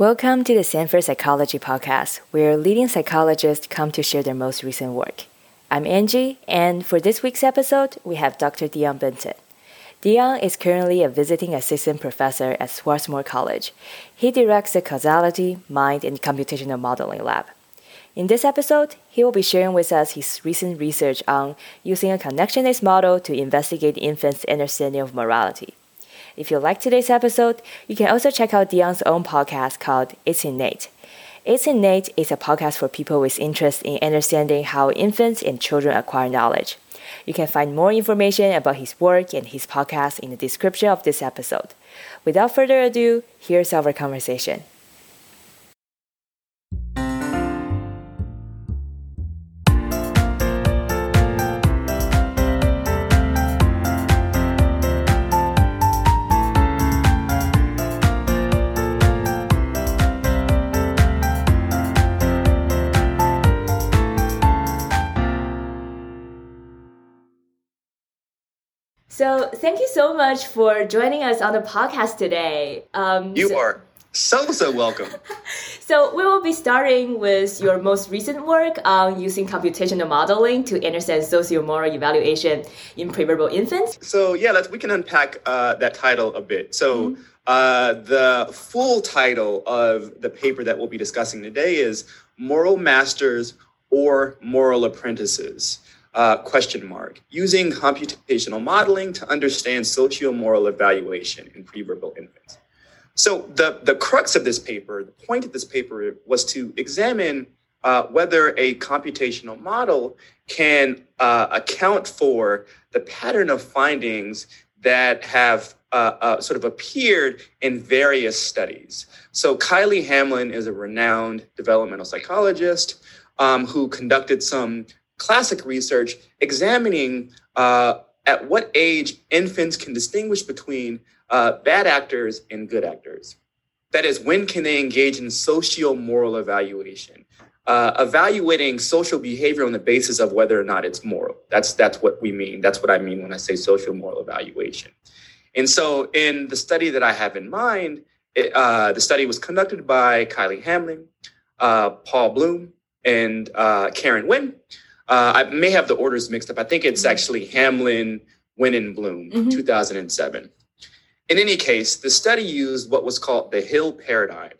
Welcome to the Stanford Psychology Podcast, where leading psychologists come to share their most recent work. I'm Anjie, and for this week's episode, we have Dr. Deon Benton. Deon is currently a visiting assistant professor at Swarthmore College. He directs the Causality, Mind, and Computational Modeling Lab. In this episode, he will be sharing with us his recent research on using a connectionist model to investigate infants' understanding of morality. If you like today's episode, you can also check out Deon's own podcast called It's Innate. It's Innate is a podcast for people with interest in understanding how infants and children acquire knowledge. You can find more information about his work and his podcast in the description of this episode. Without further ado, here's our conversation. So, thank you so much for joining us on the podcast today. Um, you so, are so, so welcome. so, we will be starting with your most recent work on using computational modeling to understand socio-moral evaluation in preverbal infants. So, yeah, let's, we can unpack uh, that title a bit. So, mm-hmm. uh, the full title of the paper that we'll be discussing today is Moral Masters or Moral Apprentices uh, question mark, using computational modeling to understand socio-moral evaluation in preverbal infants. So the, the crux of this paper, the point of this paper was to examine uh, whether a computational model can uh, account for the pattern of findings that have uh, uh, sort of appeared in various studies. So Kiley Hamlin is a renowned developmental psychologist um, who conducted some classic research examining uh, at what age infants can distinguish between uh, bad actors and good actors. That is, when can they engage in socio-moral evaluation? Uh, evaluating social behavior on the basis of whether or not it's moral. That's that's what we mean. That's what I mean when I say social moral evaluation. And so, in the study that I have in mind, it, uh, the study was conducted by Kiley Hamlin, uh, Paul Bloom, and uh, Karen Wynn. Uh, I may have the orders mixed up. I think it's mm-hmm. actually Hamlin, Wynn and Bloom, mm-hmm. 2007. In any case, the study used what was called the Hill paradigm.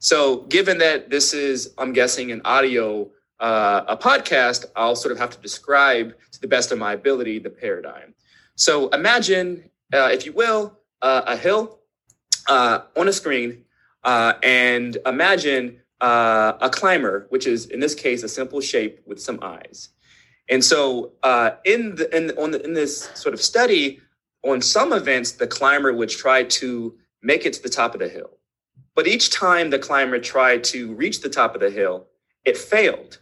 So, given that this is, I'm guessing, an audio, uh, a podcast, I'll sort of have to describe to the best of my ability the paradigm. So, imagine, uh, if you will, uh, a hill uh, on a screen, uh, and imagine uh, a climber, which is in this case a simple shape with some eyes. And so, uh, in the in on the, in this sort of study, on some events, the climber would try to make it to the top of the hill, but each time the climber tried to reach the top of the hill, it failed.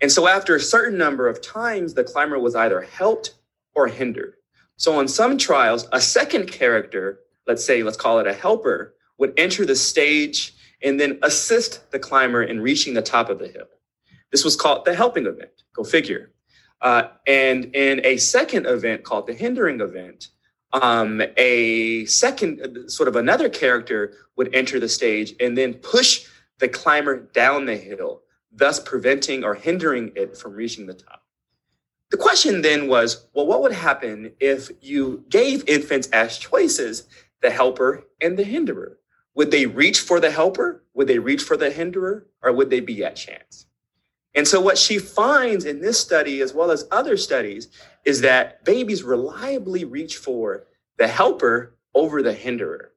And so, after a certain number of times, the climber was either helped or hindered. So, on some trials, a second character, let's say, let's call it a helper, would enter the stage and then assist the climber in reaching the top of the hill. This was called the helping event. Go figure. Uh, and in a second event called the hindering event, um, a second, sort of another character would enter the stage and then push the climber down the hill, thus preventing or hindering it from reaching the top. The question then was well, what would happen if you gave infants as choices the helper and the hinderer? Would they reach for the helper? Would they reach for the hinderer? Or would they be at chance? And so, what she finds in this study, as well as other studies, is that babies reliably reach for the helper over the hinderer.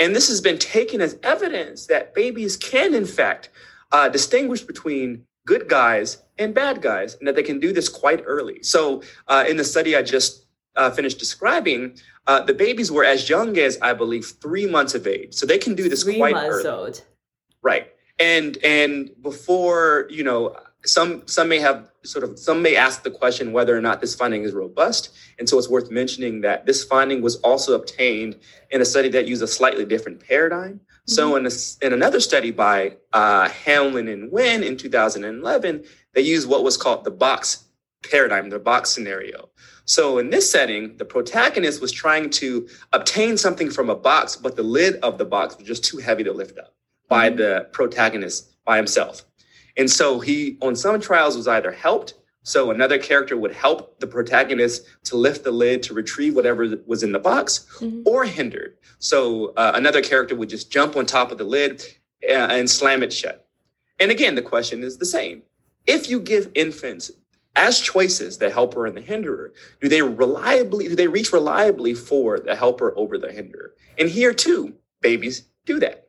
And this has been taken as evidence that babies can, in fact, uh, distinguish between good guys and bad guys, and that they can do this quite early. So, uh, in the study I just uh, finished describing, uh, the babies were as young as I believe three months of age, so they can do this three quite months early. Old. Right, and and before you know, some some may have sort of some may ask the question whether or not this finding is robust, and so it's worth mentioning that this finding was also obtained in a study that used a slightly different paradigm. Mm-hmm. So in a, in another study by uh, Hamlin and Wynn in 2011, they used what was called the box paradigm, the box scenario. So in this setting, the protagonist was trying to obtain something from a box, but the lid of the box was just too heavy to lift up. by the protagonist by himself. And so he, on some trials, was either helped. So another character would help the protagonist to lift the lid to retrieve whatever was in the box, mm-hmm. or hindered. So uh, another character would just jump on top of the lid and, uh, and slam it shut. And again, the question is the same. If you give infants as choices, the helper and the hinderer, do they reliably, do they reach reliably for the helper over the hinderer? And here too, babies do that.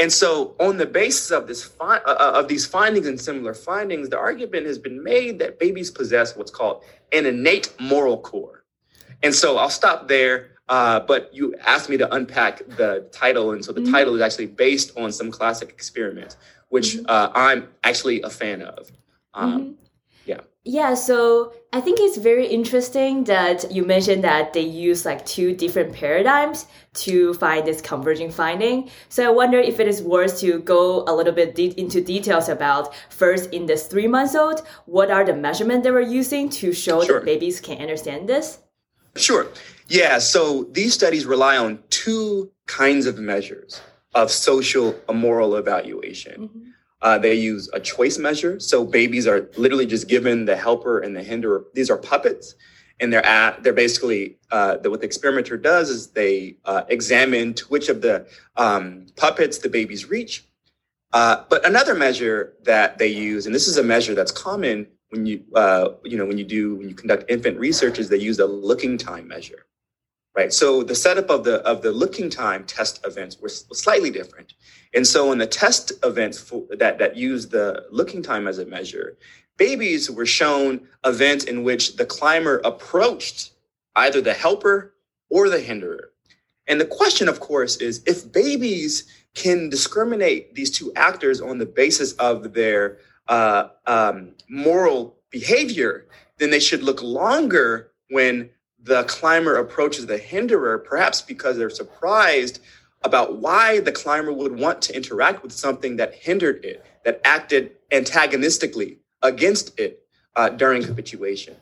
And so, on the basis of this fi- uh, uh, of these findings and similar findings, the argument has been made that babies possess what's called an innate moral core. And so, I'll stop there. Uh, but you asked me to unpack the title, and so the mm-hmm. title is actually based on some classic experiments, which mm-hmm. uh, I'm actually a fan of. Um, mm-hmm. Yeah. So I think it's very interesting that you mentioned that they use like two different paradigms to find this converging finding. So I wonder if it is worth to go a little bit de- into details about first in this three months old, what are the measurements they were using to show sure. that babies can understand this? Sure. Yeah, so these studies rely on two kinds of measures of social moral evaluation. Mm-hmm. Uh, they use a choice measure. So babies are literally just given the helper and the hinderer. These are puppets. And they're at, they're basically, uh, the, what the experimenter does is they uh, examine to which of the um, puppets the babies reach. Uh, but another measure that they use, and this is a measure that's common when you, uh, you know, when you do, when you conduct infant research is they use a looking time measure right? So the setup of the of the looking time test events was slightly different. And so in the test events for, that that use the looking time as a measure, babies were shown events in which the climber approached either the helper or the hinderer. And the question, of course, is if babies can discriminate these two actors on the basis of their uh, um, moral behavior, then they should look longer when the climber approaches the hinderer, perhaps because they're surprised about why the climber would want to interact with something that hindered it, that acted antagonistically against it uh, during habituation.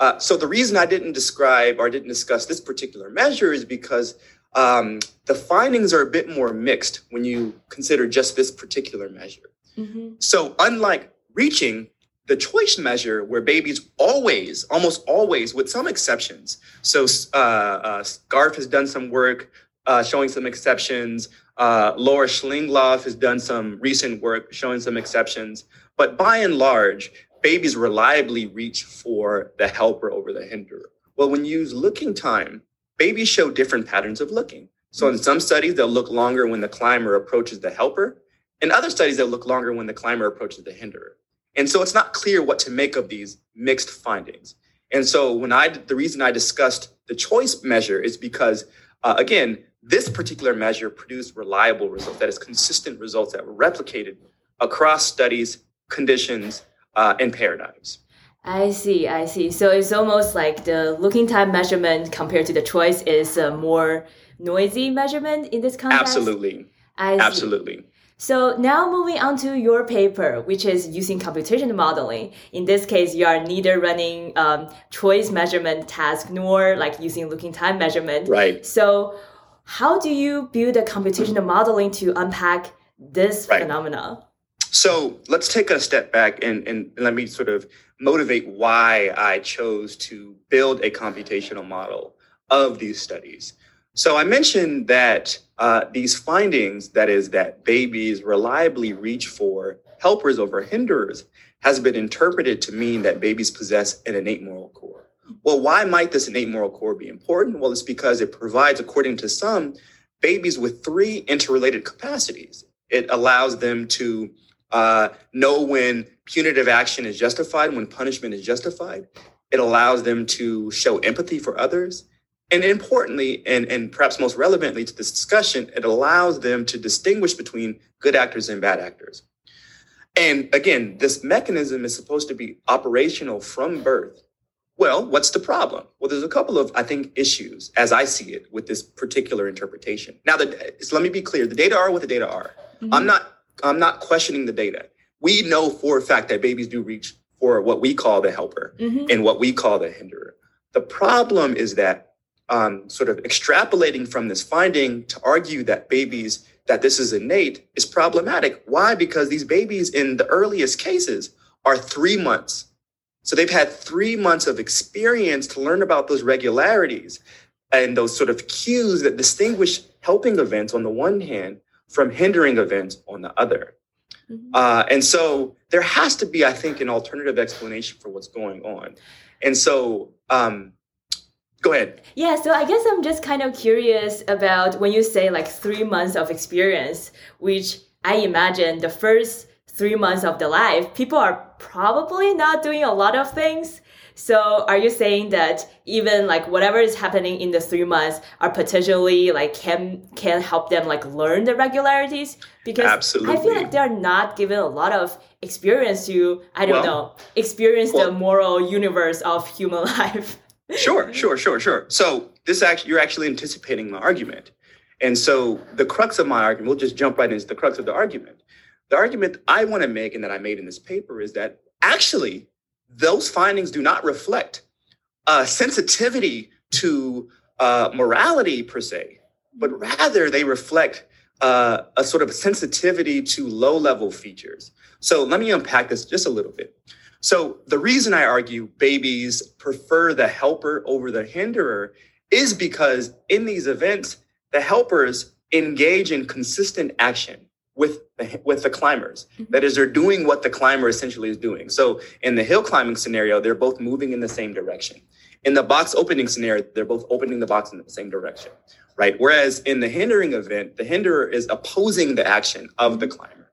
Uh, so the reason I didn't describe or didn't discuss this particular measure is because um, the findings are a bit more mixed when you consider just this particular measure. Mm-hmm. So unlike reaching, the choice measure where babies always, almost always, with some exceptions. So uh, uh, Scarf has done some work uh, showing some exceptions. Uh, Laura Schlingloff has done some recent work showing some exceptions. But by and large, babies reliably reach for the helper over the hinderer. Well, when you use looking time, babies show different patterns of looking. So in some studies, they'll look longer when the climber approaches the helper. In other studies, they'll look longer when the climber approaches the hinderer. And so it's not clear what to make of these mixed findings. And so when I, the reason I discussed the choice measure is because, uh, again, this particular measure produced reliable results, that is consistent results that were replicated across studies, conditions, uh, and paradigms. I see, I see. So it's almost like the looking time measurement compared to the choice is a more noisy measurement in this context? Absolutely. Absolutely. So now moving on to your paper, which is using computational modeling. In this case, you are neither running um, choice measurement task nor like using looking time measurement. Right. So how do you build a computational modeling to unpack this right. phenomena? So let's take a step back and, and let me sort of motivate why I chose to build a computational model of these studies. So I mentioned that uh, these findings, that is, that babies reliably reach for helpers over hinderers, has been interpreted to mean that babies possess an innate moral core. Well, why might this innate moral core be important? Well, it's because it provides, according to some, babies with three interrelated capacities. It allows them to uh, know when punitive action is justified, when punishment is justified. It allows them to show empathy for others. And importantly, and, and perhaps most relevantly to this discussion, it allows them to distinguish between good actors and bad actors. And again, this mechanism is supposed to be operational from birth. Well, what's the problem? Well, there's a couple of, I think, issues as I see it with this particular interpretation. Now, the, so let me be clear: the data are what the data are. Mm-hmm. I'm not, I'm not questioning the data. We know for a fact that babies do reach for what we call the helper mm-hmm. and what we call the hinderer. The problem is that um, sort of extrapolating from this finding to argue that babies that this is innate is problematic. Why? Because these babies in the earliest cases are three months. So they've had three months of experience to learn about those regularities and those sort of cues that distinguish helping events on the one hand from hindering events on the other. Mm-hmm. Uh, and so there has to be, I think, an alternative explanation for what's going on. And so, um, go ahead. Yeah, so I guess I'm just kind of curious about when you say like three months of experience, which I imagine the first three months of the life, people are probably not doing a lot of things. So are you saying that even like whatever is happening in the three months are potentially like can can help them like learn the regularities? Because Absolutely. I feel like they're not given a lot of experience to I don't well, know experience well, the moral universe of human life. sure, sure, sure, sure. So this actually you're actually anticipating my argument. And so the crux of my argument, we'll just jump right into the crux of the argument. The argument I want to make and that I made in this paper is that actually those findings do not reflect a sensitivity to uh, morality per se, but rather they reflect uh, a sort of sensitivity to low level features. So let me unpack this just a little bit. So the reason I argue babies prefer the helper over the hinderer is because in these events, the helpers engage in consistent action with the, with the climbers. Mm-hmm. That is, they're doing what the climber essentially is doing. So in the hill climbing scenario, they're both moving in the same direction. In the box opening scenario, they're both opening the box in the same direction, right? Whereas in the hindering event, the hinderer is opposing the action of the climber.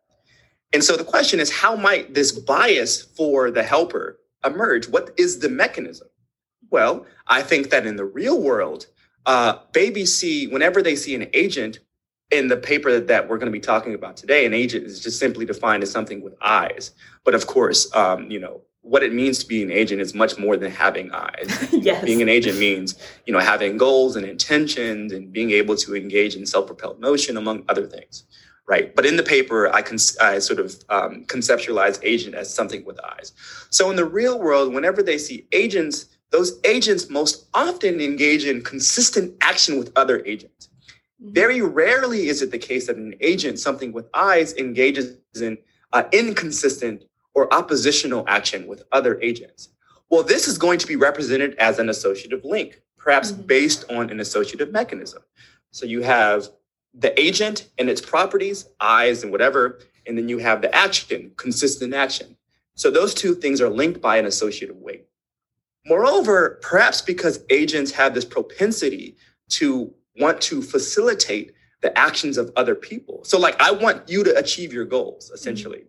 And so the question is, how might this bias for the helper emerge? What is the mechanism? Well, I think that in the real world, uh, babies see, whenever they see an agent in the paper that we're going to be talking about today, an agent is just simply defined as something with eyes. But of course, um, you know, what it means to be an agent is much more than having eyes. yes. Being an agent means, you know, having goals and intentions and being able to engage in self-propelled motion, among other things, right? But in the paper, I, can I sort of um, conceptualize agent as something with eyes. So in the real world, whenever they see agents, those agents most often engage in consistent action with other agents. Mm-hmm. Very rarely is it the case that an agent, something with eyes, engages in uh, inconsistent or oppositional action with other agents. Well, this is going to be represented as an associative link, perhaps mm-hmm. based on an associative mechanism. So you have the agent and its properties, eyes and whatever, and then you have the action, consistent action. So those two things are linked by an associative weight. Moreover, perhaps because agents have this propensity to want to facilitate the actions of other people. So, like, I want you to achieve your goals, essentially. Mm-hmm.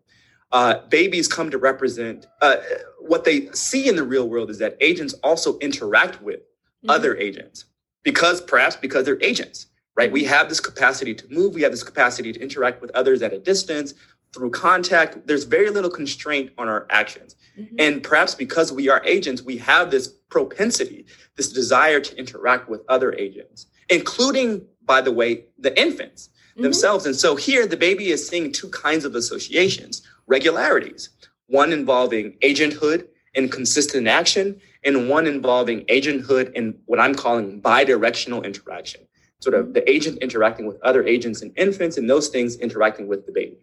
Uh, babies come to represent uh, what they see in the real world is that agents also interact with mm-hmm. other agents because perhaps because they're agents, right? We have this capacity to move, we have this capacity to interact with others at a distance through contact. There's very little constraint on our actions. Mm-hmm. And perhaps because we are agents, we have this propensity, this desire to interact with other agents including, by the way, the infants mm-hmm. themselves. And so here the baby is seeing two kinds of associations, regularities, one involving agenthood and consistent action, and one involving agenthood and what I'm calling bidirectional interaction. Sort of the agent interacting with other agents and infants, and those things interacting with the baby.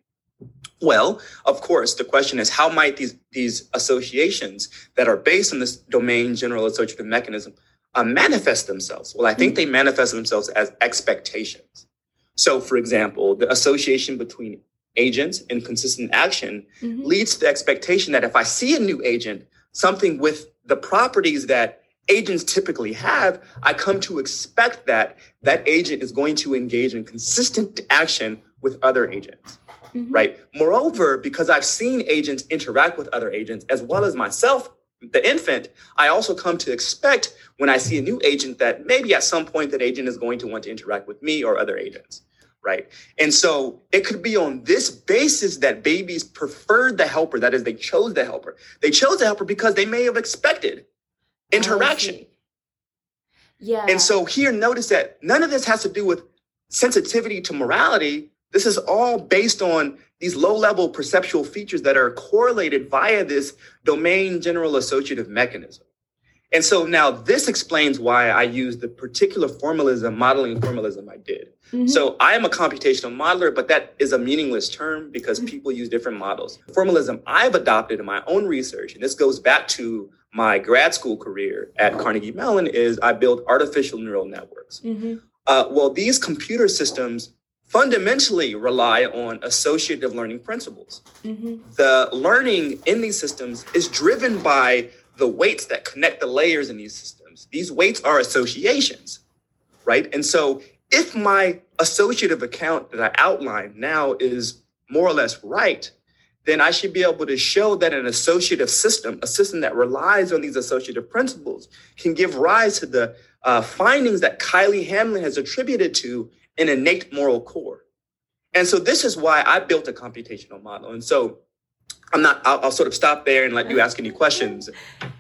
Well, of course, the question is how might these, these associations that are based on this domain general associative mechanism uh, manifest themselves? Well, I think they manifest themselves as expectations. So, for example, the association between agents and consistent action mm-hmm. leads to the expectation that if I see a new agent, something with the properties that agents typically have, I come to expect that that agent is going to engage in consistent action with other agents. Mm-hmm. Right. Moreover, because I've seen agents interact with other agents as well as myself the infant, I also come to expect when I see a new agent that maybe at some point that agent is going to want to interact with me or other agents, right? And so it could be on this basis that babies preferred the helper. That is, they chose the helper. They chose the helper because they may have expected interaction. Yeah. And so here, notice that none of this has to do with sensitivity to morality. This is all based on these low level perceptual features that are correlated via this domain general associative mechanism. And so now this explains why I use the particular formalism, modeling formalism I did. Mm-hmm. So I am a computational modeler, but that is a meaningless term because mm-hmm. people use different models. Formalism I've adopted in my own research, and this goes back to my grad school career at Carnegie Mellon, is I build artificial neural networks. Mm-hmm. Uh, well, these computer systems fundamentally rely on associative learning principles. Mm-hmm. The learning in these systems is driven by the weights that connect the layers in these systems. These weights are associations, right? And so if my associative account that I outlined now is more or less right, then I should be able to show that an associative system, a system that relies on these associative principles, can give rise to the uh, findings that Kiley Hamlin has attributed to an innate moral core. And so this is why I built a computational model. And so I'm not, I'll, I'll, sort of stop there and let you ask any questions.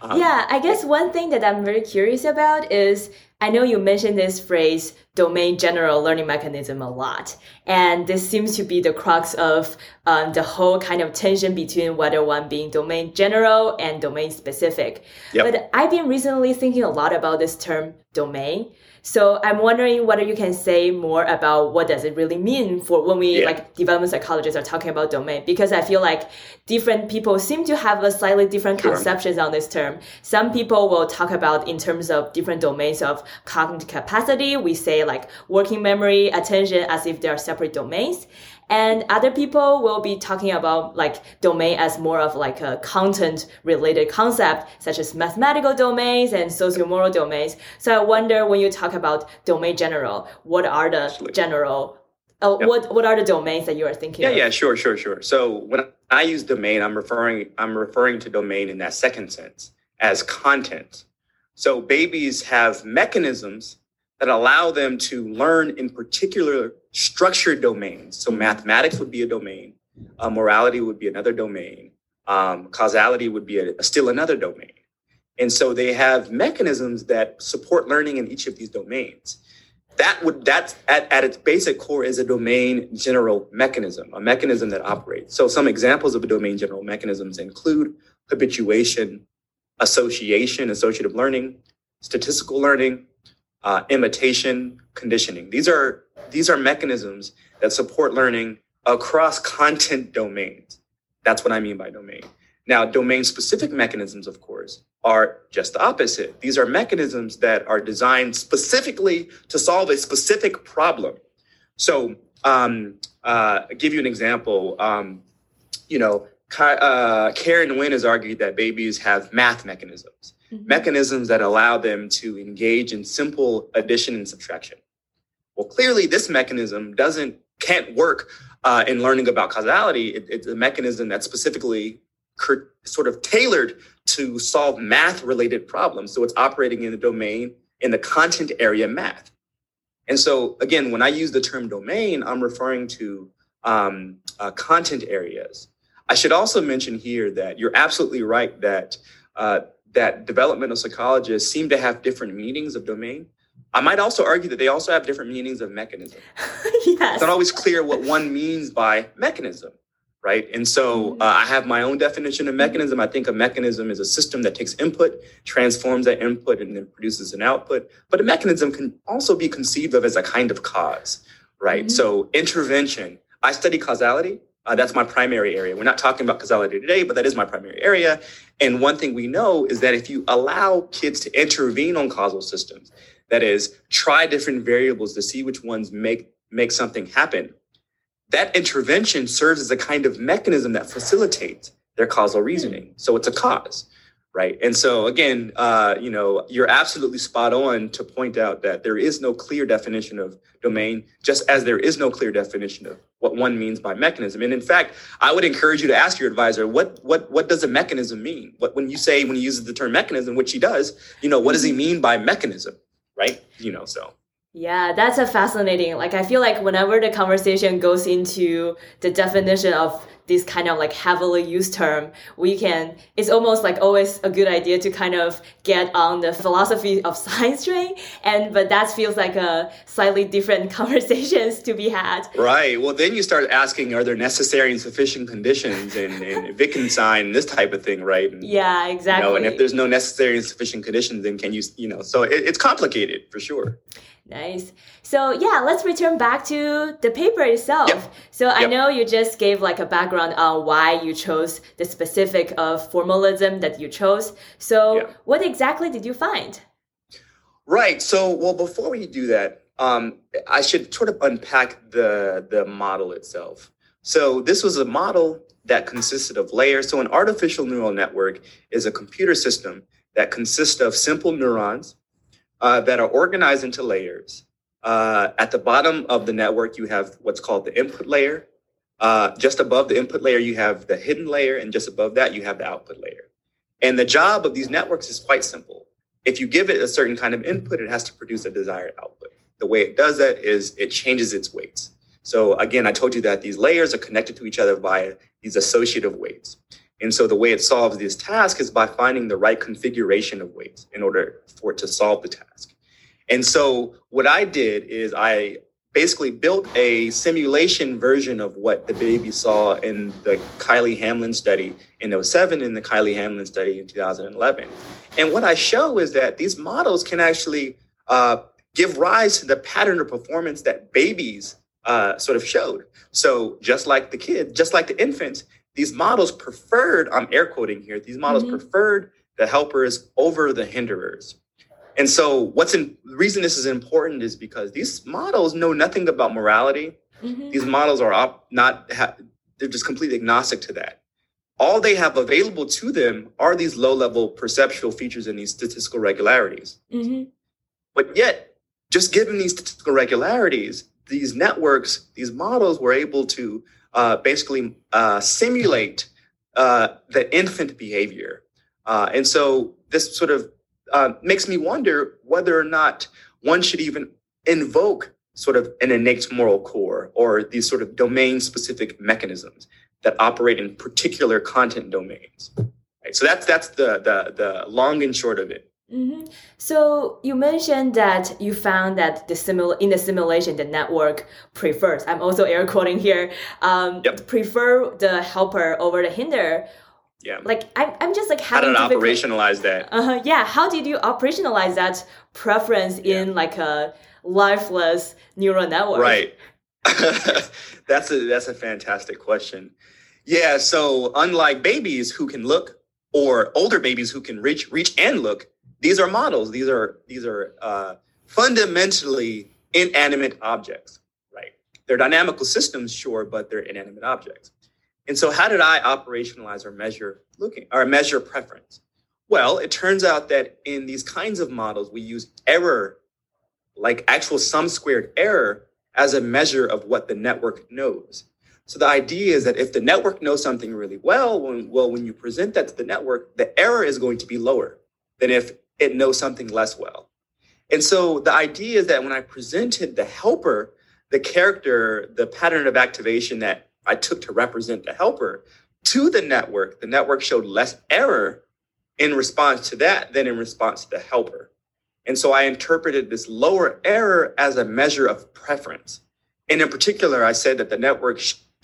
Um, yeah, I guess one thing that I'm very curious about is I know you mentioned this phrase, domain general learning mechanism, a lot. And this seems to be the crux of um, the whole kind of tension between whether one being domain general and domain specific. Yep. But I've been recently thinking a lot about this term domain so I'm wondering whether you can say more about what does it really mean for when we yeah. like development psychologists are talking about domain because I feel like different people seem to have a slightly different sure. conceptions on this term. Some people will talk about in terms of different domains of cognitive capacity. We say like working memory, attention as if they are separate domains. And other people will be talking about like domain as more of like a content related concept, such as mathematical domains and socio-moral domains. So I wonder when you talk about domain general, what are the Absolutely. general uh, yep. what what are the domains that you are thinking yeah of? yeah sure sure sure so when i use domain i'm referring i'm referring to domain in that second sense as content so babies have mechanisms that allow them to learn in particular structured domains. So mathematics would be a domain, uh, morality would be another domain, um, causality would be a, a still another domain. And so they have mechanisms that support learning in each of these domains. That would that at, at its basic core is a domain general mechanism, a mechanism that operates. So some examples of domain general mechanisms include habituation, association, associative learning, statistical learning, uh, imitation, conditioning. These are these are mechanisms that support learning across content domains. That's what I mean by domain. Now, domain specific mechanisms, of course, are just the opposite. These are mechanisms that are designed specifically to solve a specific problem. So, um, uh, give you an example. Um, you know, uh, Karen Wynn has argued that babies have math mechanisms mm-hmm. mechanisms that allow them to engage in simple addition and subtraction. Well, clearly, this mechanism doesn't can't work uh, in learning about causality. It, it's a mechanism that's specifically cur- sort of tailored to solve math-related problems. So it's operating in the domain in the content area math. And so, again, when I use the term domain, I'm referring to um, uh, content areas. I should also mention here that you're absolutely right that uh, that developmental psychologists seem to have different meanings of domain. I might also argue that they also have different meanings of mechanism. yes. It's not always clear what one means by mechanism, right? And so mm-hmm. uh, I have my own definition of mechanism. I think a mechanism is a system that takes input, transforms that input, and then produces an output. But a mechanism can also be conceived of as a kind of cause, right? Mm-hmm. So intervention. I study causality. Uh, that's my primary area. We're not talking about causality today, but that is my primary area. And one thing we know is that if you allow kids to intervene on causal systems, that is, try different variables to see which ones make make something happen, that intervention serves as a kind of mechanism that facilitates their causal reasoning. So it's a cause right? And so again, uh, you know, you're absolutely spot on to point out that there is no clear definition of domain, just as there is no clear definition of what one means by mechanism. And in fact, I would encourage you to ask your advisor, what what what does a mechanism mean? What when you say when he uses the term mechanism, which he does, you know, what does he mean by mechanism, right? You know, so. Yeah, that's a fascinating. Like I feel like whenever the conversation goes into the definition of this kind of like heavily used term, we can, it's almost like always a good idea to kind of get on the philosophy of science train. And, but that feels like a slightly different conversations to be had. Right. Well, then you start asking, are there necessary and sufficient conditions and, and Wittgenstein, this type of thing, right? And, yeah, exactly. You know, and if there's no necessary and sufficient conditions, then can you, you know, so it, it's complicated for sure. Nice. So yeah, let's return back to the paper itself. Yep. So I yep. know you just gave like a background on why you chose the specific of formalism that you chose. So yep. what exactly did you find? Right. So well, before we do that, um, I should sort of unpack the the model itself. So this was a model that consisted of layers. So an artificial neural network is a computer system that consists of simple neurons uh, that are organized into layers. Uh, at the bottom of the network, you have what's called the input layer. Uh, just above the input layer, you have the hidden layer, and just above that, you have the output layer. And the job of these networks is quite simple. If you give it a certain kind of input, it has to produce a desired output. The way it does that is it changes its weights. So again, I told you that these layers are connected to each other by these associative weights. And so the way it solves this task is by finding the right configuration of weights in order for it to solve the task. And so what I did is I basically built a simulation version of what the baby saw in the Kiley Hamlin study in 07 and the Kiley Hamlin study in 2011. And what I show is that these models can actually uh, give rise to the pattern of performance that babies uh, sort of showed. So just like the kid, just like the infants, these models preferred, I'm air quoting here, these models mm-hmm. preferred the helpers over the hinderers. And so what's in the reason this is important is because these models know nothing about morality. Mm-hmm. These models are op, not ha, they're just completely agnostic to that. All they have available to them are these low-level perceptual features and these statistical regularities. Mm-hmm. But yet, just given these statistical regularities, these networks, these models were able to uh, basically uh, simulate uh, the infant behavior. Uh, and so this sort of uh, makes me wonder whether or not one should even invoke sort of an innate moral core or these sort of domain specific mechanisms that operate in particular content domains. Right? So that's that's the, the the long and short of it. Mm-hmm. So you mentioned that you found that the simul- in the simulation the network prefers. I'm also air quoting here. Um, yep. Prefer the helper over the hinder. Yeah. Like I'm, I'm just like having how did operationalize that? Uh, yeah. How did you operationalize that preference yeah. in like a lifeless neural network? Right. that's a that's a fantastic question. Yeah. So unlike babies who can look, or older babies who can reach reach and look, these are models. These are these are uh, fundamentally inanimate objects, right? They're dynamical systems, sure, but they're inanimate objects. And so, how did I operationalize or measure looking or measure preference? Well, it turns out that in these kinds of models, we use error, like actual sum squared error, as a measure of what the network knows. So the idea is that if the network knows something really well, when, well, when you present that to the network, the error is going to be lower than if it knows something less well. And so the idea is that when I presented the helper, the character, the pattern of activation that I took to represent the helper to the network, the network showed less error in response to that than in response to the helper. And so I interpreted this lower error as a measure of preference. And in particular, I said that the network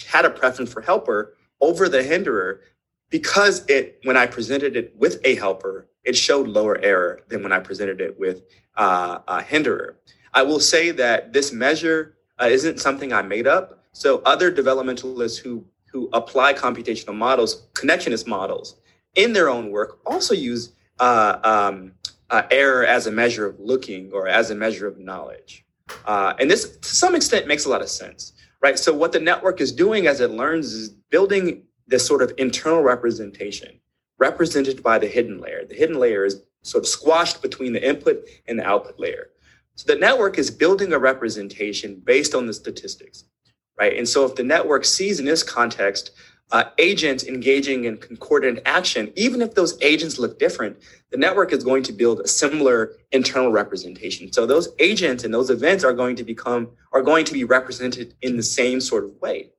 had a preference for helper over the hinderer because it, when I presented it with a helper, it showed lower error than when I presented it with uh, a hinderer. I will say that this measure uh, isn't something I made up. So other developmentalists who who apply computational models, connectionist models, in their own work also use uh, um, uh, error as a measure of looking or as a measure of knowledge. Uh, and this, to some extent, makes a lot of sense, right? So what the network is doing as it learns is building this sort of internal representation represented by the hidden layer. The hidden layer is sort of squashed between the input and the output layer. So the network is building a representation based on the statistics, right? And so if the network sees in this context uh, agents engaging in concordant action, even if those agents look different, the network is going to build a similar internal representation. So those agents and those events are going to become, are going to be represented in the same sort of way.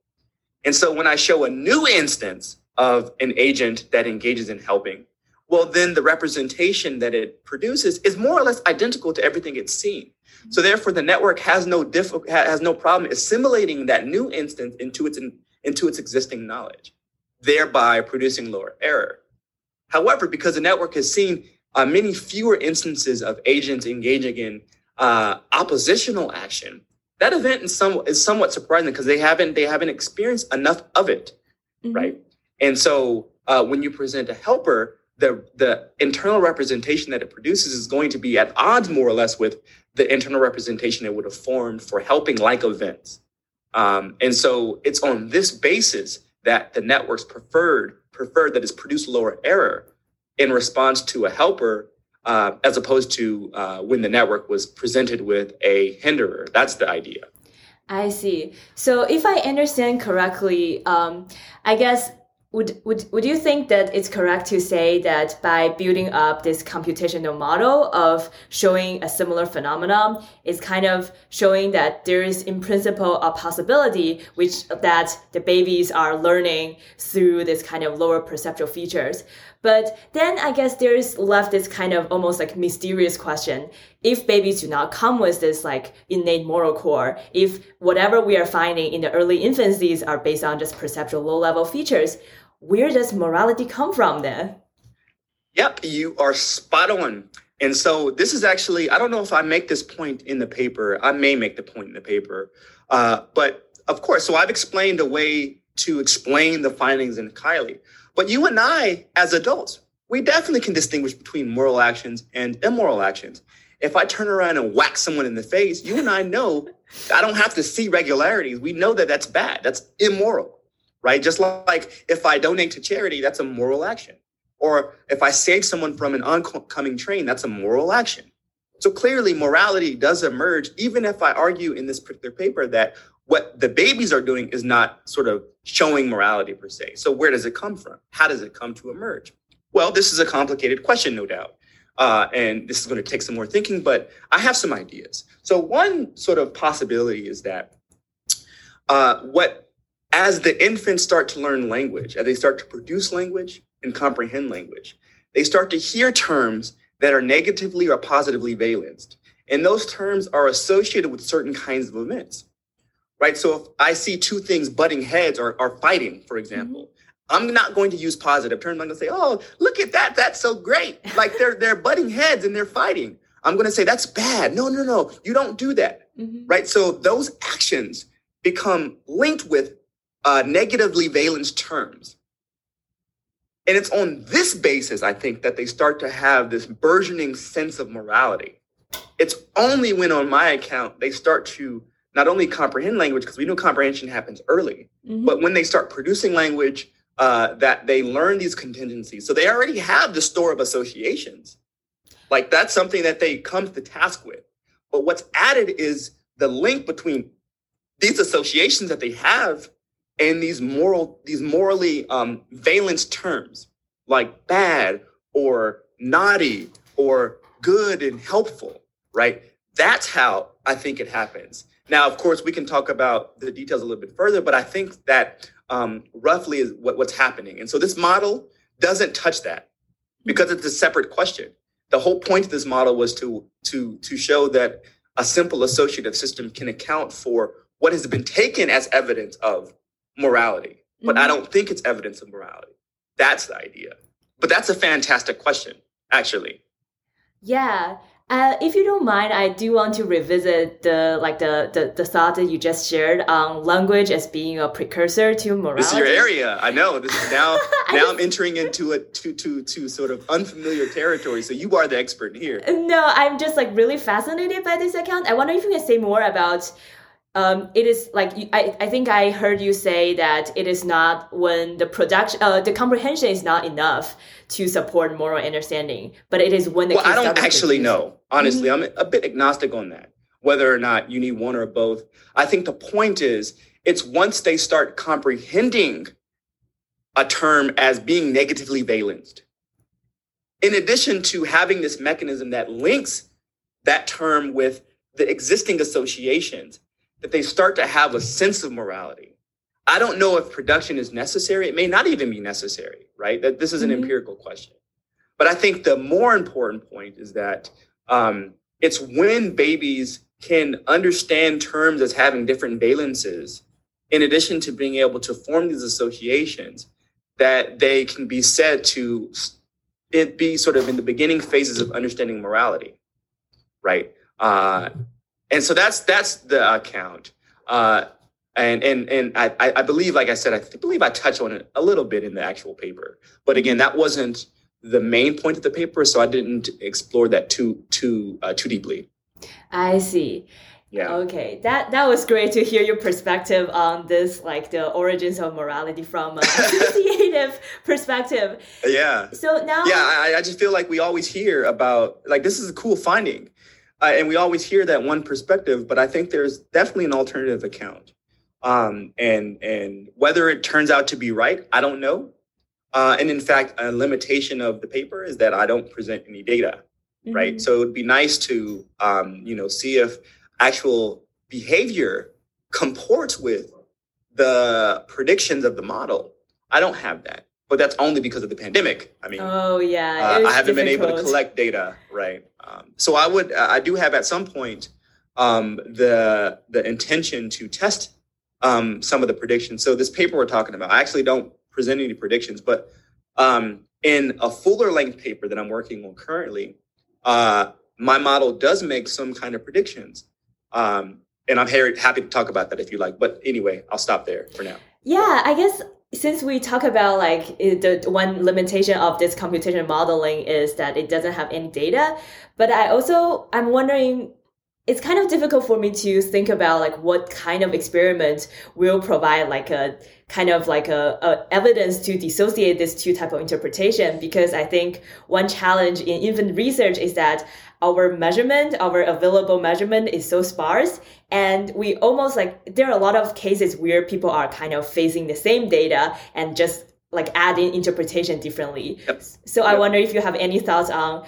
And so when I show a new instance of an agent that engages in helping, well, then the representation that it produces is more or less identical to everything it's seen. So therefore, the network has no diff- has no problem assimilating that new instance into its into its existing knowledge, thereby producing lower error. However, because the network has seen uh, many fewer instances of agents engaging in uh, oppositional action, that event is, some, is somewhat surprising because they haven't they haven't experienced enough of it, mm-hmm. right? And so uh, when you present a helper, the the internal representation that it produces is going to be at odds more or less with the internal representation it would have formed for helping like events. Um, and so it's on this basis that the network's preferred preferred that is produced lower error in response to a helper uh, as opposed to uh, when the network was presented with a hinderer. That's the idea. I see. So if I understand correctly, um, I guess would, would, would you think that it's correct to say that by building up this computational model of showing a similar phenomenon is kind of showing that there is in principle a possibility which that the babies are learning through this kind of lower perceptual features but then I guess there's left this kind of almost like mysterious question. If babies do not come with this like innate moral core, if whatever we are finding in the early infancies are based on just perceptual low level features, where does morality come from then? Yep, you are spot on. And so this is actually, I don't know if I make this point in the paper. I may make the point in the paper. Uh, but of course, so I've explained a way to explain the findings in Kiley. But you and I, as adults, we definitely can distinguish between moral actions and immoral actions. If I turn around and whack someone in the face, you and I know I don't have to see regularities. We know that that's bad. That's immoral, right? Just like if I donate to charity, that's a moral action. Or if I save someone from an oncoming train, that's a moral action. So clearly, morality does emerge, even if I argue in this particular paper that what the babies are doing is not sort of showing morality per se. So where does it come from? How does it come to emerge? Well, this is a complicated question, no doubt. Uh, and this is going to take some more thinking, but I have some ideas. So one sort of possibility is that uh, what, as the infants start to learn language, as they start to produce language and comprehend language, they start to hear terms that are negatively or positively valenced. And those terms are associated with certain kinds of events right? So if I see two things butting heads or are fighting, for example, mm-hmm. I'm not going to use positive terms. I'm going to say, "Oh, look at that! That's so great!" Like they're they're butting heads and they're fighting. I'm going to say that's bad. No, no, no. You don't do that, mm-hmm. right? So those actions become linked with uh, negatively valenced terms. And it's on this basis, I think, that they start to have this burgeoning sense of morality. It's only when, on my account, they start to not only comprehend language, because we know comprehension happens early, mm-hmm. but when they start producing language, uh, that they learn these contingencies. So they already have the store of associations. Like that's something that they come to task with. But what's added is the link between these associations that they have and these moral, these morally um, valence terms, like bad or naughty or good and helpful, right? That's how I think it happens. Now, of course, we can talk about the details a little bit further, but I think that um, roughly is what, what's happening. And so this model doesn't touch that because it's a separate question. The whole point of this model was to to to show that a simple associative system can account for what has been taken as evidence of morality, but mm-hmm. I don't think it's evidence of morality. That's the idea. But that's a fantastic question, actually. Yeah. Uh, if you don't mind, I do want to revisit the like the, the the thought that you just shared on language as being a precursor to morality. This is your area. I know. This is now now I'm entering into a to to to sort of unfamiliar territory. So you are the expert here. No, I'm just like really fascinated by this account. I wonder if you can say more about um, it is like I, I think I heard you say that it is not when the production uh, the comprehension is not enough to support moral understanding, but it is when the well, I don't actually know. Honestly, mm-hmm. I'm a bit agnostic on that. Whether or not you need one or both, I think the point is it's once they start comprehending a term as being negatively valenced. In addition to having this mechanism that links that term with the existing associations, that they start to have a sense of morality. I don't know if production is necessary. It may not even be necessary, right? That this is an mm-hmm. empirical question. But I think the more important point is that um, it's when babies can understand terms as having different valences, in addition to being able to form these associations, that they can be said to it be sort of in the beginning phases of understanding morality, right? Uh, and so that's that's the account. Uh, and and and I, I believe, like I said, I believe I touched on it a little bit in the actual paper. But again, that wasn't the main point of the paper, so I didn't explore that too too uh, too deeply. I see. Yeah. Okay. That that was great to hear your perspective on this, like the origins of morality from an associative perspective. Yeah. So now. Yeah, I, I just feel like we always hear about like this is a cool finding, uh, and we always hear that one perspective, but I think there's definitely an alternative account. Um, and and whether it turns out to be right, I don't know. Uh, and in fact, a limitation of the paper is that I don't present any data, mm-hmm. right? So it would be nice to, um, you know, see if actual behavior comports with the predictions of the model. I don't have that, but that's only because of the pandemic. I mean, oh yeah, uh, I haven't difficult. been able to collect data, right? Um, so I would, I do have at some point um, the the intention to test um, some of the predictions. So this paper we're talking about, I actually don't present any predictions, but um, in a fuller length paper that I'm working on currently, uh, my model does make some kind of predictions. Um, and I'm happy to talk about that if you like. But anyway, I'll stop there for now. Yeah, I guess since we talk about like the one limitation of this computation modeling is that it doesn't have any data, but I also I'm wondering it's kind of difficult for me to think about like what kind of experiment will provide like a kind of like a, a, evidence to dissociate these two type of interpretation because i think one challenge in infant research is that our measurement our available measurement is so sparse and we almost like there are a lot of cases where people are kind of facing the same data and just like adding interpretation differently yep. so yep. i wonder if you have any thoughts on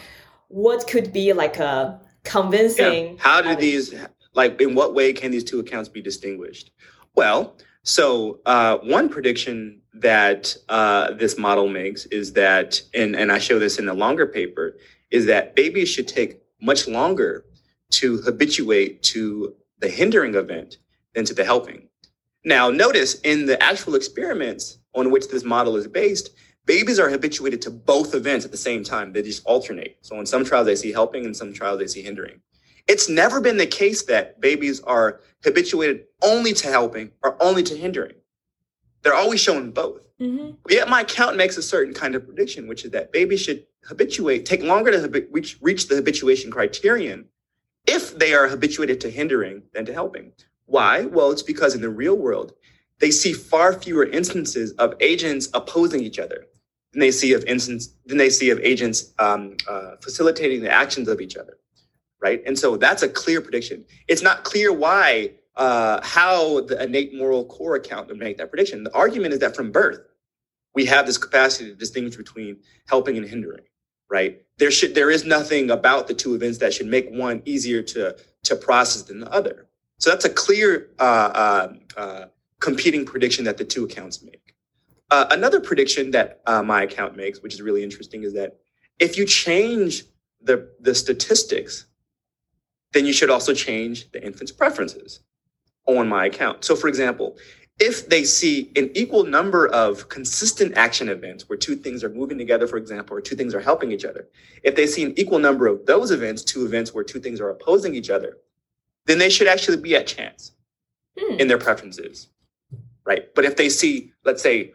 what could be like a convincing. Yeah. How do these, like, in what way can these two accounts be distinguished? Well, so uh, one prediction that uh, this model makes is that, and, and I show this in the longer paper, is that babies should take much longer to habituate to the hindering event than to the helping. Now, notice in the actual experiments on which this model is based, babies are habituated to both events at the same time. They just alternate. So in some trials, they see helping, and in some trials, they see hindering. It's never been the case that babies are habituated only to helping or only to hindering. They're always showing both. Mm-hmm. Yet my count makes a certain kind of prediction, which is that babies should habituate, take longer to reach, reach the habituation criterion if they are habituated to hindering than to helping. Why? Well, it's because in the real world, they see far fewer instances of agents opposing each other than they see of instance than they see of agents um, uh, facilitating the actions of each other, right? And so that's a clear prediction. It's not clear why uh, how the innate moral core account would make that prediction. The argument is that from birth we have this capacity to distinguish between helping and hindering, right? There should there is nothing about the two events that should make one easier to to process than the other. So that's a clear uh, uh, uh competing prediction that the two accounts make. Uh, another prediction that uh, my account makes, which is really interesting, is that if you change the, the statistics, then you should also change the infant's preferences on my account. So, for example, if they see an equal number of consistent action events where two things are moving together, for example, or two things are helping each other, if they see an equal number of those events, two events where two things are opposing each other, then they should actually be at chance hmm. in their preferences, right? But if they see, let's say,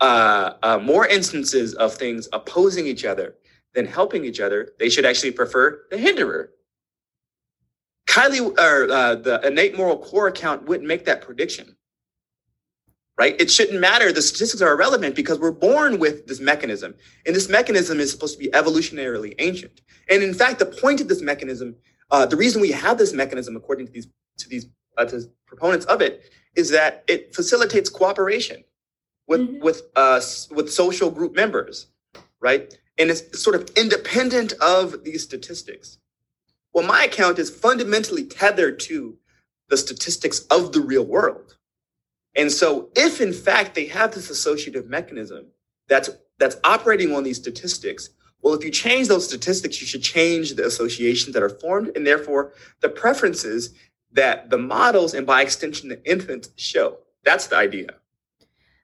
uh, uh, more instances of things opposing each other than helping each other, they should actually prefer the hinderer. Kiley or uh, the innate moral core account wouldn't make that prediction, right? It shouldn't matter. The statistics are irrelevant because we're born with this mechanism, and this mechanism is supposed to be evolutionarily ancient. And in fact, the point of this mechanism, uh, the reason we have this mechanism, according to these to these uh, to proponents of it, is that it facilitates cooperation with mm-hmm. with uh with social group members, right? And it's sort of independent of these statistics. Well, my account is fundamentally tethered to the statistics of the real world. And so if in fact they have this associative mechanism that's that's operating on these statistics, well, if you change those statistics, you should change the associations that are formed and therefore the preferences that the models and by extension the infants show. That's the idea.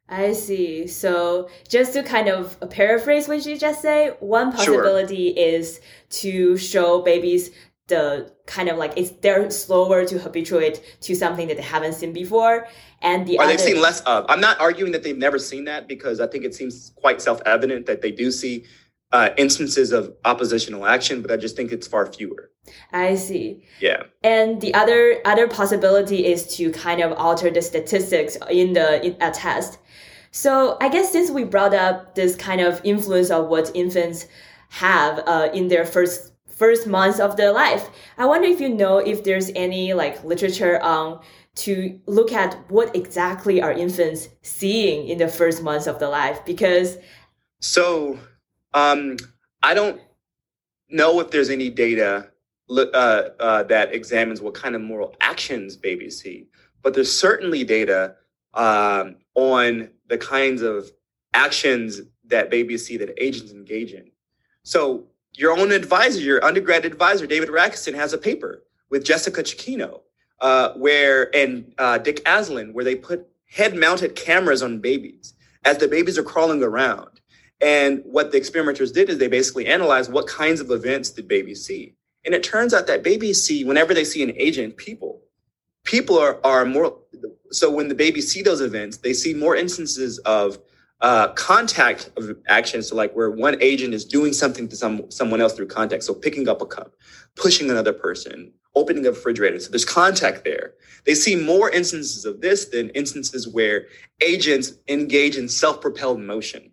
I see. So just to kind of paraphrase what you just say, one possibility sure. is to show babies the kind of like it's they're slower to habituate to something that they haven't seen before. And the or other, they've seen less of. I'm not arguing that they've never seen that because i think it seems quite self-evident that they do see uh, instances of oppositional action but i just think it's far fewer. I see. Yeah. And the other other possibility is to kind of alter the statistics in the in a test. So i guess since we brought up this kind of influence of what infants have uh, in their first first months of their life. I wonder if you know if there's any like literature on to look at what exactly are infants seeing in the first months of their life because so um, I don't know if there's any data uh, uh, that examines what kind of moral actions babies see, but there's certainly data um, on the kinds of actions that babies see that agents engage in. So your own advisor, your undergrad advisor, David Rakison, has a paper with Jessica Cicchino, uh, where and uh, Dick Aslin, where they put head-mounted cameras on babies as the babies are crawling around. And what the experimenters did is they basically analyzed what kinds of events did babies see. And it turns out that babies see, whenever they see an agent, people. People are, are more, so when the babies see those events, they see more instances of uh, contact of actions, so like where one agent is doing something to some someone else through contact. So picking up a cup, pushing another person, opening a refrigerator. So there's contact there. They see more instances of this than instances where agents engage in self-propelled motion.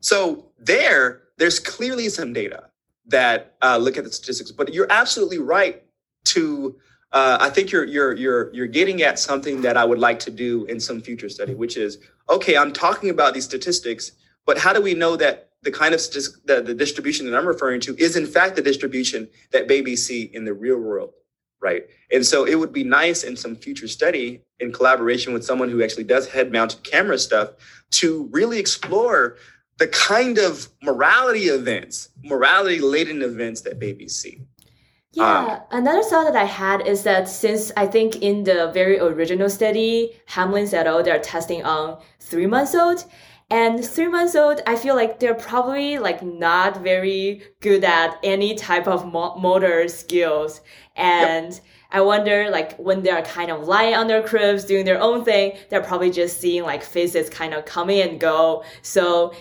So there, there's clearly some data that uh, look at the statistics, but you're absolutely right to uh, I think you're you're you're you're getting at something that I would like to do in some future study, which is okay. I'm talking about these statistics, but how do we know that the kind of the, the distribution that I'm referring to is in fact the distribution that babies see in the real world, right? And so it would be nice in some future study in collaboration with someone who actually does head-mounted camera stuff to really explore the kind of morality events, morality laden events that babies see. Yeah, um, another thought that I had is that since I think in the very original study, Hamlin et al, they're testing on three months old. And three months old, I feel like they're probably like not very good at any type of mo- motor skills. And yep. I wonder, like, when they're kind of lying on their cribs, doing their own thing, they're probably just seeing like faces kind of coming and go. So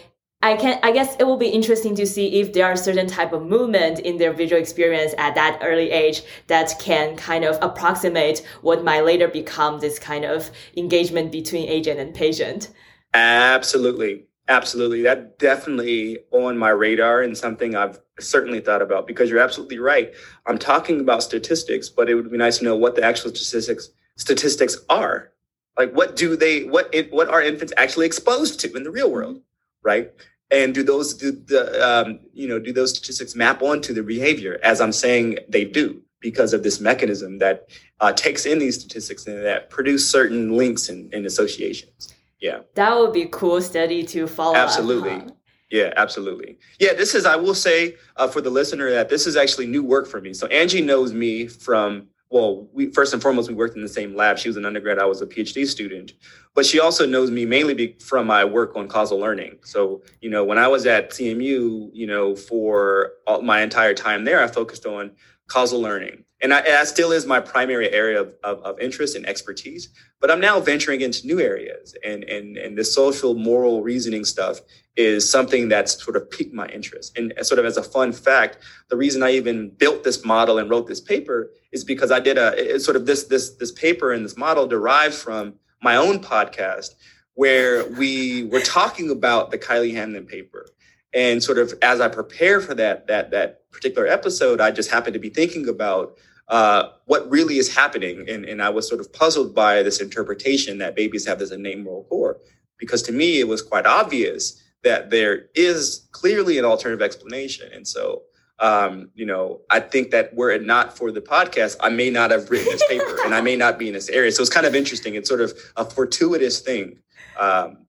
I can I guess it will be interesting to see if there are certain type of movement in their visual experience at that early age that can kind of approximate what might later become this kind of engagement between agent and patient. Absolutely. Absolutely. That definitely on my radar and something I've certainly thought about because you're absolutely right. I'm talking about statistics, but it would be nice to know what the actual statistics statistics are. Like what do they what it, what are infants actually exposed to in the real world, right? And do those do the um, you know do those statistics map onto the behavior as i'm saying they do because of this mechanism that uh, takes in these statistics and that produce certain links and, and associations yeah that would be a cool study to follow absolutely up, huh? Yeah, absolutely. Yeah, this is, I will say uh, for the listener that this is actually new work for me. So Anjie knows me from well, we first and foremost we worked in the same lab. She was an undergrad, I was a PhD student, but she also knows me mainly be, from my work on causal learning. So, you know, when I was at CMU, you know, for all, my entire time there, I focused on causal learning, and I, that still is my primary area of, of, of interest and expertise. But I'm now venturing into new areas, and and and the social moral reasoning stuff is something that's sort of piqued my interest. And sort of as a fun fact, the reason I even built this model and wrote this paper is because I did a sort of this this this paper and this model derives from my own podcast where we were talking about the Kiley Hamlin paper. And sort of as I prepare for that that that particular episode, I just happened to be thinking about uh, what really is happening. And, and I was sort of puzzled by this interpretation that babies have this innate moral core, because to me, it was quite obvious that there is clearly an alternative explanation. And so, um, you know, I think that were it not for the podcast, I may not have written this paper and I may not be in this area. So it's kind of interesting. It's sort of a fortuitous thing. Um,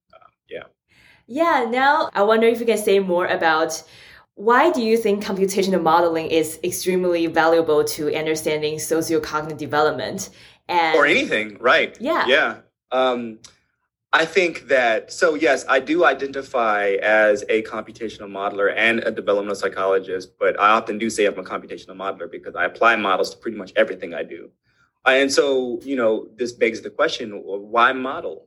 yeah. Yeah. Now I wonder if you can say more about why do you think computational modeling is extremely valuable to understanding sociocognitive development? And or anything, right? Yeah. Yeah. Um, I think that, so yes, I do identify as a computational modeler and a developmental psychologist, but I often do say I'm a computational modeler because I apply models to pretty much everything I do. And so, you know, this begs the question why model?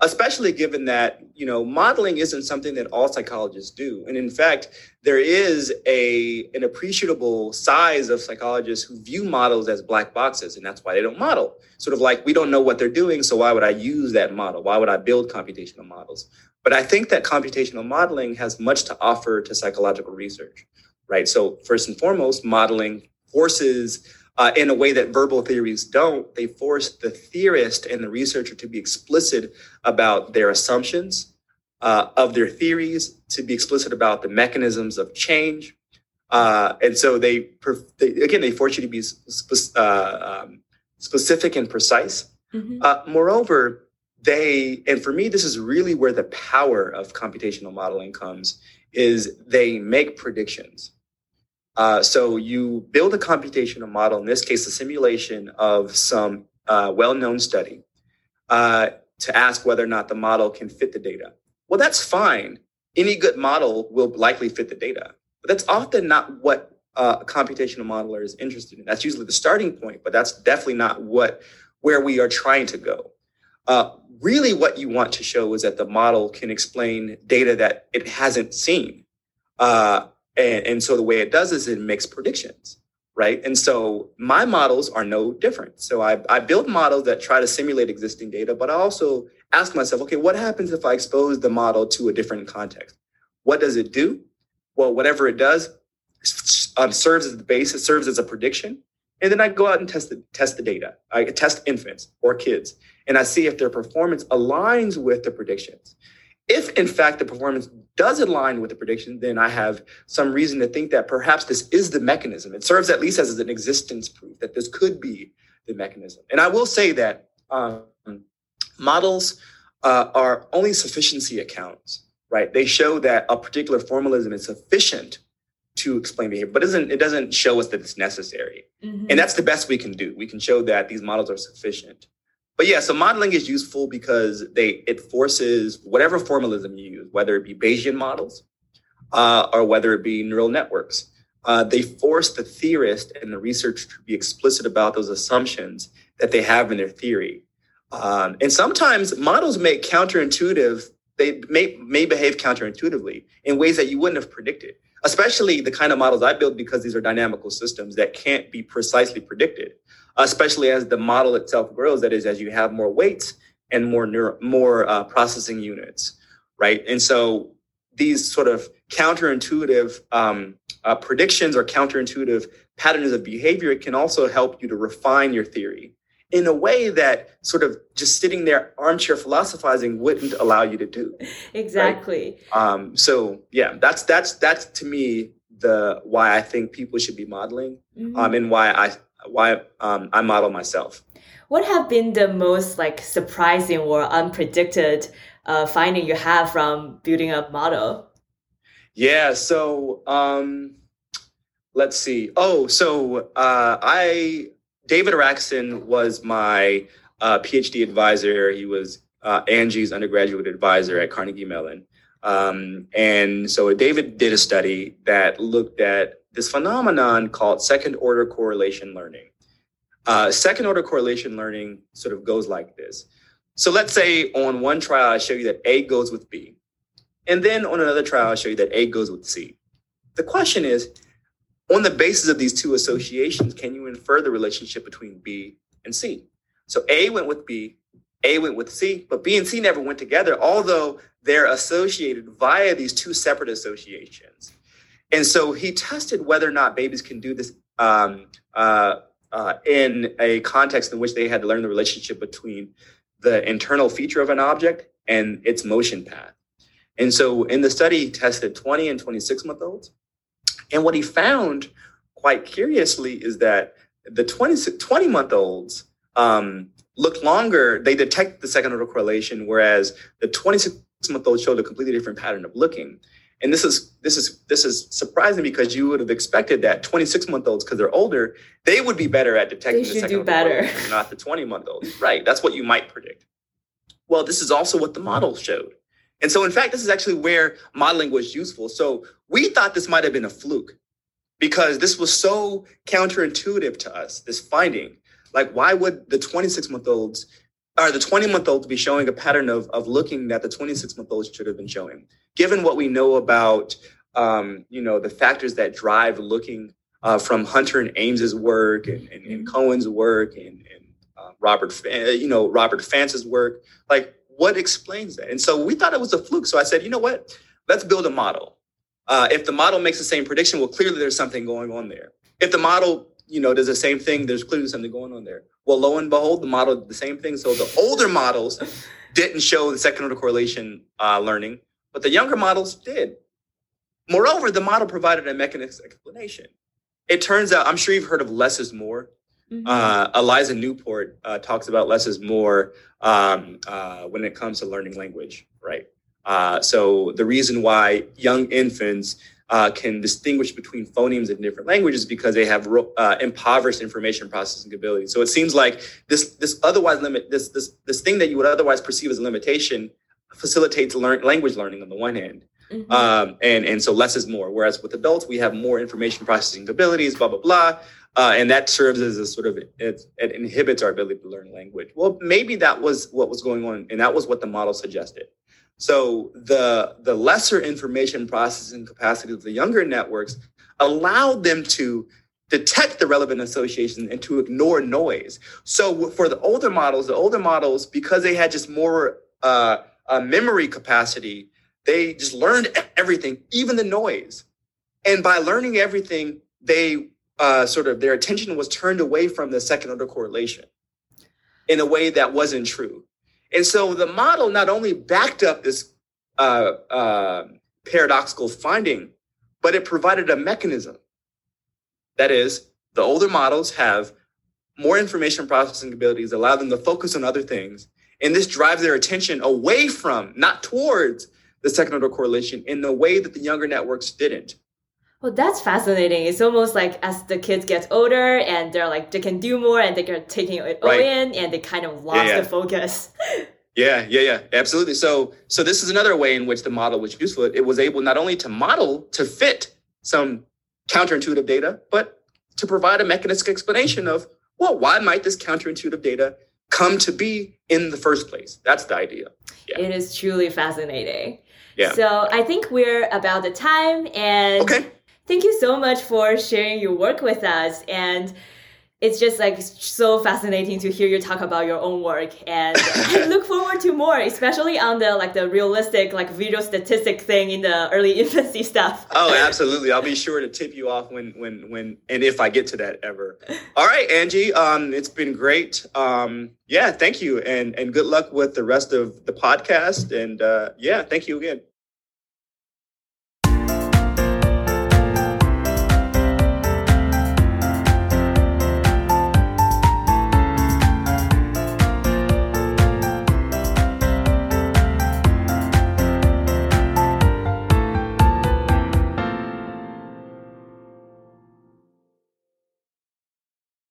Especially given that you know modeling isn't something that all psychologists do. And in fact there is a an appreciable size of psychologists who view models as black boxes and that's why they don't model. Sort of like we don't know what they're doing so why would i use that model? Why would i build computational models? But i think that computational modeling has much to offer to psychological research right? So first and foremost modeling forces uh, in a way that verbal theories don't. They force the theorist and the researcher to be explicit about their assumptions uh, of their theories, to be explicit about the mechanisms of change. Uh, and so they, they, again, they force you to be spe- uh, um, specific and precise. Mm-hmm. Uh, moreover, they, and for me, this is really where the power of computational modeling comes, is they make predictions. Uh, so you build a computational model, in this case, a simulation of some uh, well-known study, uh, to ask whether or not the model can fit the data. Well, that's fine. Any good model will likely fit the data, but that's often not what uh, a computational modeler is interested in. That's usually the starting point, but that's definitely not what where we are trying to go. Uh, really, what you want to show is that the model can explain data that it hasn't seen. Uh, and, and so the way it does is it makes predictions, right? And so my models are no different. So I, I build models that try to simulate existing data, but I also ask myself, okay, what happens if I expose the model to a different context? What does it do? Well, whatever it does um, serves as the basis, serves as a prediction. And then I go out and test the, test the data. I test infants or kids, and I see if their performance aligns with the predictions. If in fact the performance does align with the prediction, then I have some reason to think that perhaps this is the mechanism. It serves at least as an existence proof that this could be the mechanism. And I will say that um, models uh, are only sufficiency accounts, right? They show that a particular formalism is sufficient to explain behavior, but it doesn't, it doesn't show us that it's necessary. Mm-hmm. And that's the best we can do. We can show that these models are sufficient. But yeah, so modeling is useful because they it forces whatever formalism you use, whether it be Bayesian models uh, or whether it be neural networks. Uh, they force the theorist and the researcher to be explicit about those assumptions that they have in their theory. Um, and sometimes models make counterintuitive, they may, may behave counterintuitively in ways that you wouldn't have predicted, especially the kind of models I build because these are dynamical systems that can't be precisely predicted especially as the model itself grows. That is, as you have more weights and more neuro, more uh, processing units, right? And so these sort of counterintuitive um, uh, predictions or counterintuitive patterns of behavior can also help you to refine your theory in a way that sort of just sitting there armchair philosophizing wouldn't allow you to do. Exactly. Right? Um, so yeah, that's that's that's to me the why I think people should be modeling, mm-hmm. um, and why I why um, I model myself. What have been the most like surprising or unpredicted uh, finding you have from building a model? Yeah, so um, let's see. Oh, so uh, I David Rakison was my uh, PhD advisor. He was uh, Anjie's undergraduate advisor at Carnegie Mellon. Um, and so David did a study that looked at this phenomenon called second order correlation learning. Uh, second order correlation learning sort of goes like this. So let's say on one trial, I show you that A goes with B. And then on another trial, I show you that A goes with C. The question is, on the basis of these two associations, can you infer the relationship between B and C? So A went with B, A went with C, but B and C never went together, although they're associated via these two separate associations. And so he tested whether or not babies can do this um, uh, uh, in a context in which they had to learn the relationship between the internal feature of an object and its motion path. And so in the study, he tested 20 and 26 month olds. And what he found, quite curiously, is that the 20, 20 month olds um, look longer, they detect the second order correlation, whereas the 26 month olds showed a completely different pattern of looking. And this is this is this is surprising because you would have expected that 26 month olds, because they're older, they would be better at detecting they the second do better. not the 20 month olds. Right. That's what you might predict. Well, this is also what the model showed. And so, in fact, this is actually where modeling was useful. So we thought this might have been a fluke because this was so counterintuitive to us, this finding. Like, why would the 26 month olds or the 20 month olds be showing a pattern of, of looking that the 26 month olds should have been showing? Given what we know about, um, you know, the factors that drive looking uh, from Hunter and Ames's work and, and, and Cohen's work and, and uh, Robert, you know, Robert Fantz's work, like what explains that? And so we thought it was a fluke. So I said, you know what? Let's build a model. Uh, if the model makes the same prediction, well, clearly there's something going on there. If the model, you know, does the same thing, there's clearly something going on there. Well, lo and behold, the model did the same thing. So the older models didn't show the second order correlation uh, learning, but the younger models did. Moreover, the model provided a mechanistic explanation. It turns out, I'm sure you've heard of less is more. Mm-hmm. Uh, Elissa Newport uh, talks about less is more um, uh, when it comes to learning language, right? Uh, so the reason why young infants uh, can distinguish between phonemes in different languages because they have uh, impoverished information processing ability. So it seems like this this otherwise limit this this this thing that you would otherwise perceive as a limitation facilitates learn, language learning on the one hand. Mm-hmm. Um, and and so less is more. Whereas with adults, we have more information processing abilities, blah blah blah. Uh, and that serves as a sort of it, it, inhibits our ability to learn language. Well, maybe that was what was going on, and that was what the model suggested. So the the lesser information processing capacity of the younger networks allowed them to detect the relevant associations and to ignore noise. So for the older models, the older models, because they had just more uh, uh, memory capacity, they just learned everything, even the noise. And by learning everything, they uh, sort of their attention was turned away from the second order correlation in a way that wasn't true. And so the model not only backed up this uh, uh, paradoxical finding, but it provided a mechanism. That is, the older models have more information processing abilities, allow them to focus on other things. And this drives their attention away from, not towards, the second order correlation in the way that the younger networks didn't. Well, that's fascinating. It's almost like as the kids get older and they're like they can do more and they're taking it all right. in and they kind of lost yeah, yeah. the focus. yeah, yeah, yeah, absolutely. So, so this is another way in which the model was useful. It was able not only to model to fit some counterintuitive data, but to provide a mechanistic explanation of well, why might this counterintuitive data come to be in the first place? That's the idea. Yeah. It is truly fascinating. Yeah. So I think we're about the time and okay Thank you so much for sharing your work with us. And it's just like so fascinating to hear you talk about your own work and I look forward to more, especially on the like the realistic like video statistic thing in the early infancy stuff. Oh, absolutely. I'll be sure to tip you off when when when and if I get to that ever. All right, Anjie, um it's been great. Um yeah, thank you and and good luck with the rest of the podcast and uh yeah, thank you again.